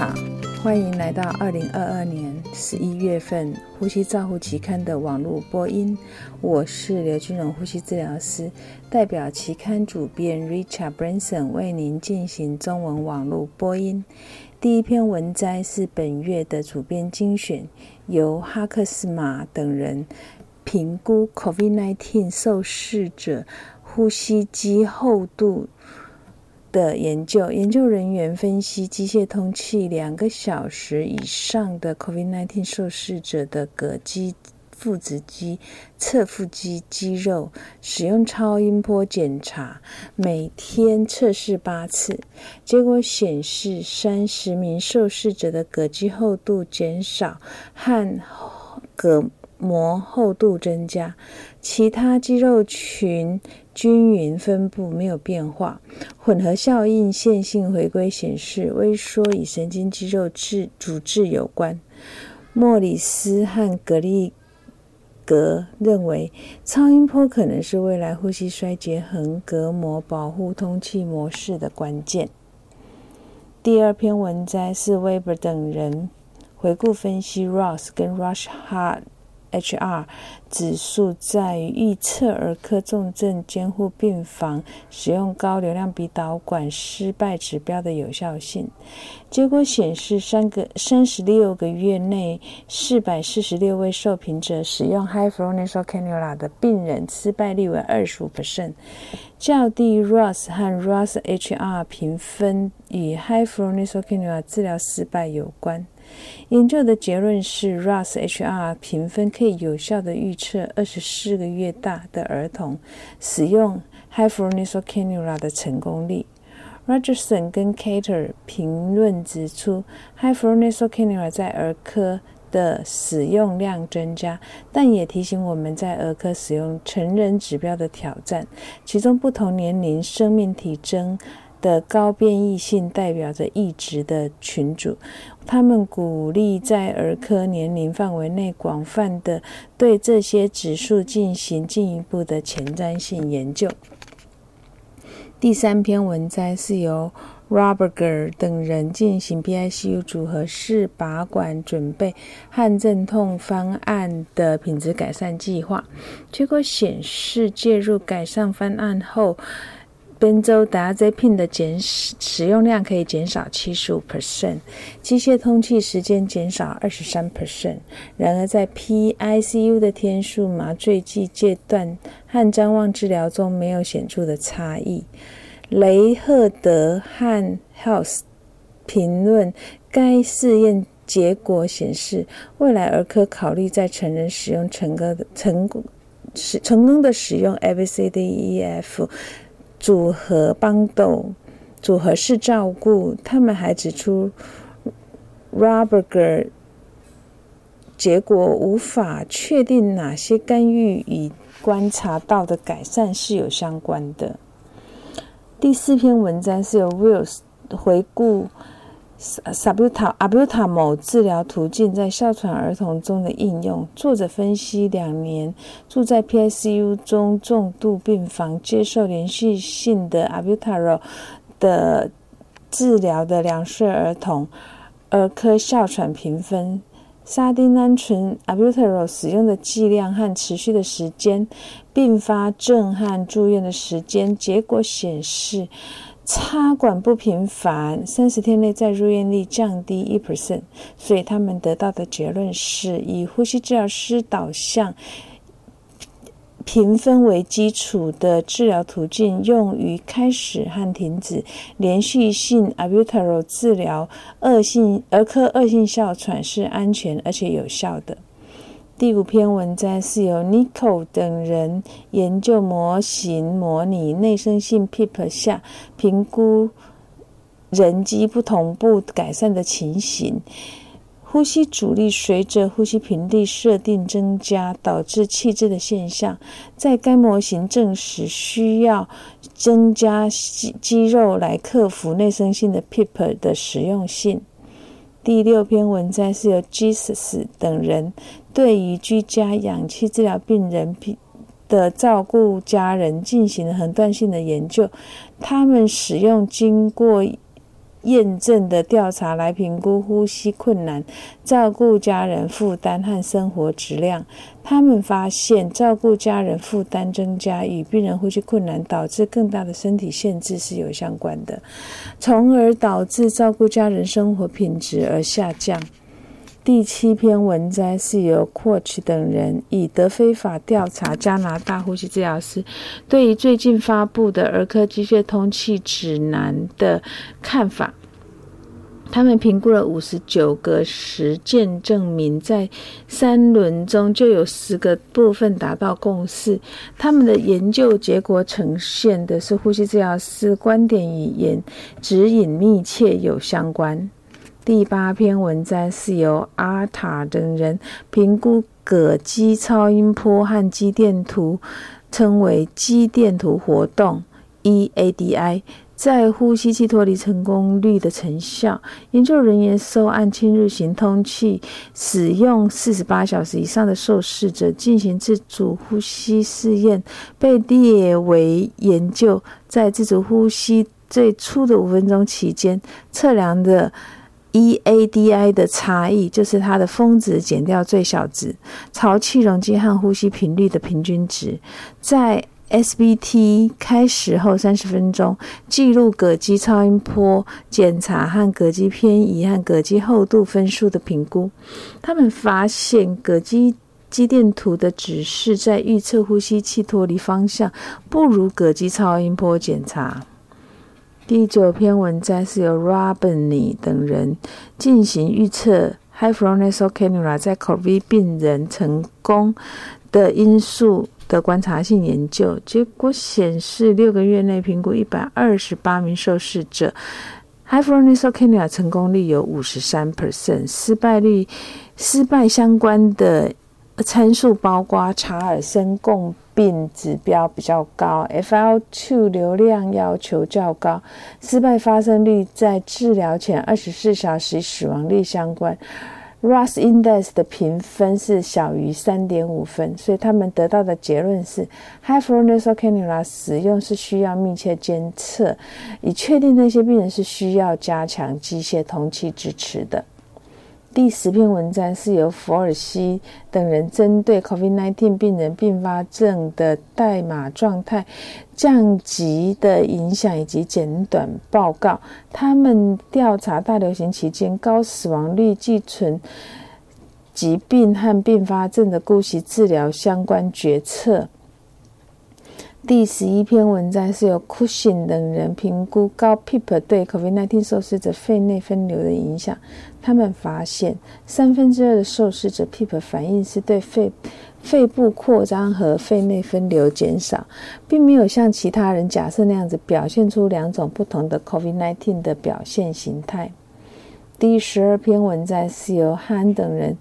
好，欢迎来到二零二二年十一月份《呼吸照护期刊》的网络播音。我是刘君荣呼吸治疗师，代表期刊主编 Richard Branson 为您进行中文网络播音。第一篇文摘是本月的主编精选，由哈克斯马等人评估 COVID-19 受试者呼吸机厚度。的研究，研究人员分析机械通气两个小时以上的 COVID-19 受试者的膈肌、腹直肌、侧腹肌肌肉，使用超音波检查，每天测试八次。结果显示，三十名受试者的膈肌厚度减少，和膈膜厚度增加，其他肌肉群。均匀分布没有变化，混合效应线性回归显示微缩与神经肌肉质组织有关。莫里斯和格利格认为，超音波可能是未来呼吸衰竭横膈膜保护通气模式的关键。第二篇文摘是 Weber 等人回顾分析 Ross 跟 Rush Hard。HR 指数在预测儿科重症监护病房使用高流量鼻导管失败指标的有效性。结果显示，三个三十六个月内，四百四十六位受评者使用 High Flow Nasal Cannula 的病人失败率为二十五%，较低 Ross 和 Ross HR 评分与 High Flow Nasal Cannula 治疗失败有关。研究的结论是，RUS HR 评分可以有效的预测二十四个月大的儿童使用 High Flow Nasal Cannula 的成功率。Rogerson 跟 Cater 评论指出，High Flow Nasal Cannula 在儿科的使用量增加，但也提醒我们在儿科使用成人指标的挑战，其中不同年龄、生命体征。的高变异性代表着异质的群组，他们鼓励在儿科年龄范围内广泛的对这些指数进行进一步的前瞻性研究。第三篇文摘是由 Roberger 等人进行 PICU 组合式拔管准备和阵痛方案的品质改善计划，结果显示介入改善方案后。Benzodiazepine 的减使用量可以减少七十五 percent，机械通气时间减少二十三 percent。然而，在 PICU 的天数、麻醉剂阶段和张望治疗中没有显著的差异。雷赫德和 Health 评论该试验结果显示，未来儿科考虑在成人使用成功的成功使成功的使用 ABCDEF。组合帮斗组合式照顾，他们还指出，Roberger 结果无法确定哪些干预与观察到的改善是有相关的。第四篇文章是由 Wills 回顾。萨布塔阿布塔某治疗途径在哮喘儿童中的应用。作者分析两年住在 PICU 中重度病房接受连续性的阿布塔罗的治疗的两岁儿童儿科哮喘评分、沙丁胺醇阿布塔罗使用的剂量和持续的时间、并发症和住院的时间。结果显示。插管不频繁，三十天内再入院率降低一 percent，所以他们得到的结论是以呼吸治疗师导向评分为基础的治疗途径，用于开始和停止连续性 albuterol 治疗恶性儿科恶性哮喘是安全而且有效的。第五篇文章是由 Nico 等人研究模型模拟内生性 PEEP 下评估人机不同步改善的情形。呼吸阻力随着呼吸频率设定增加导致气滞的现象，在该模型证实需要增加肌肌肉来克服内生性的 PEEP 的实用性。第六篇文章是由 Jesus 等人对于居家氧气治疗病人的照顾家人进行了横断性的研究。他们使用经过验证的调查来评估呼吸困难、照顾家人负担和生活质量。他们发现，照顾家人负担增加与病人呼吸困难导致更大的身体限制是有相关的，从而导致照顾家人生活品质而下降。第七篇文摘是由 Quach 等人以德非法调查加拿大呼吸治疗师对于最近发布的儿科机械通气指南的看法。他们评估了五十九个实践，证明在三轮中就有十个部分达到共识。他们的研究结果呈现的是呼吸治疗师观点与言指引密切有相关。第八篇文章是由阿塔等人评估膈肌超音波和肌电图，称为肌电图活动 （EADI） 在呼吸器脱离成功率的成效。研究人员受按侵入型通气使用四十八小时以上的受试者进行自主呼吸试验，被列为研究在自主呼吸最初的五分钟期间测量的。EADI 的差异就是它的峰值减掉最小值，潮气容积和呼吸频率的平均值。在 SBT 开始后三十分钟，记录膈肌超音波检查和膈肌偏移和膈肌厚度分数的评估。他们发现膈肌肌电图的指示在预测呼吸器脱离方向不如膈肌超音波检查。第九篇文章是由 Robiny 等人进行预测。High Flow Nasal Cannula 在 COVID 病人成功的因素的观察性研究，结果显示，六个月内评估一百二十八名受试者，High Flow Nasal Cannula 成功率有五十三 percent，失败率失败相关的参数包括查尔森共。病指标比较高，FL2 流量要求较高，失败发生率在治疗前二十四小时死亡率相关。RAS Index 的评分是小于三点五分，所以他们得到的结论是，High Flow Nasal Cannula 使用是需要密切监测，以确定那些病人是需要加强机械通气支持的。第十篇文章是由福尔西等人针对 COVID-19 病人并发症的代码状态降级的影响以及简短报告。他们调查大流行期间高死亡率、寄存疾病和并发症的姑息治疗相关决策。第十一篇文章是由 Cushing 等人评估高 PEEP 对 COVID-19 受试者肺内分流的影响。他们发现，三分之二的受试者 PEEP 反应是对肺肺部扩张和肺内分流减少，并没有像其他人假设那样子表现出两种不同的 COVID-19 的表现形态。第十二篇文章是由 Han 等人。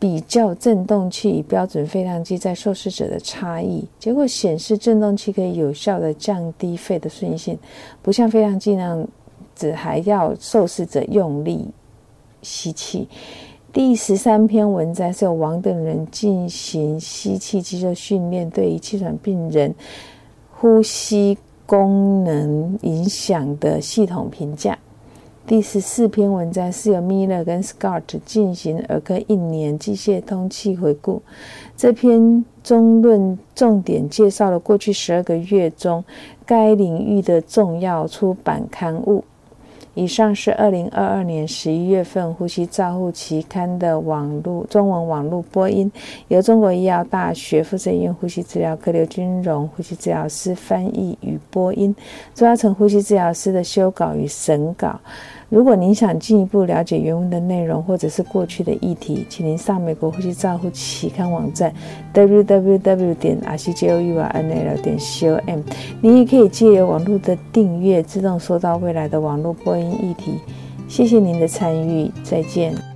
比较振动器与标准肺量计在受试者的差异，结果显示振动器可以有效的降低肺的顺性，不像肺量计那样子还要受试者用力吸气。第十三篇文章是由王等人进行吸气肌肉训练，对于气喘病人呼吸功能影响的系统评价。第十四篇文章是由 Miller 跟 Scott 进行儿科一年机械通气回顾。这篇中论重点介绍了过去十二个月中该领域的重要出版刊物。以上是二零二二年十一月份《呼吸照护期刊》的网络中文网络播音，由中国医药大学附设医院呼吸治疗科刘君荣呼吸治疗师翻译与播音，朱嘉成呼吸治疗师的修稿与审稿。如果您想进一步了解原文的内容，或者是过去的议题，请您上美国呼吸照护期刊网站 www 点 r c j o u r n l 点 c o m。您也可以借由网络的订阅，自动收到未来的网络播音议题。谢谢您的参与，再见。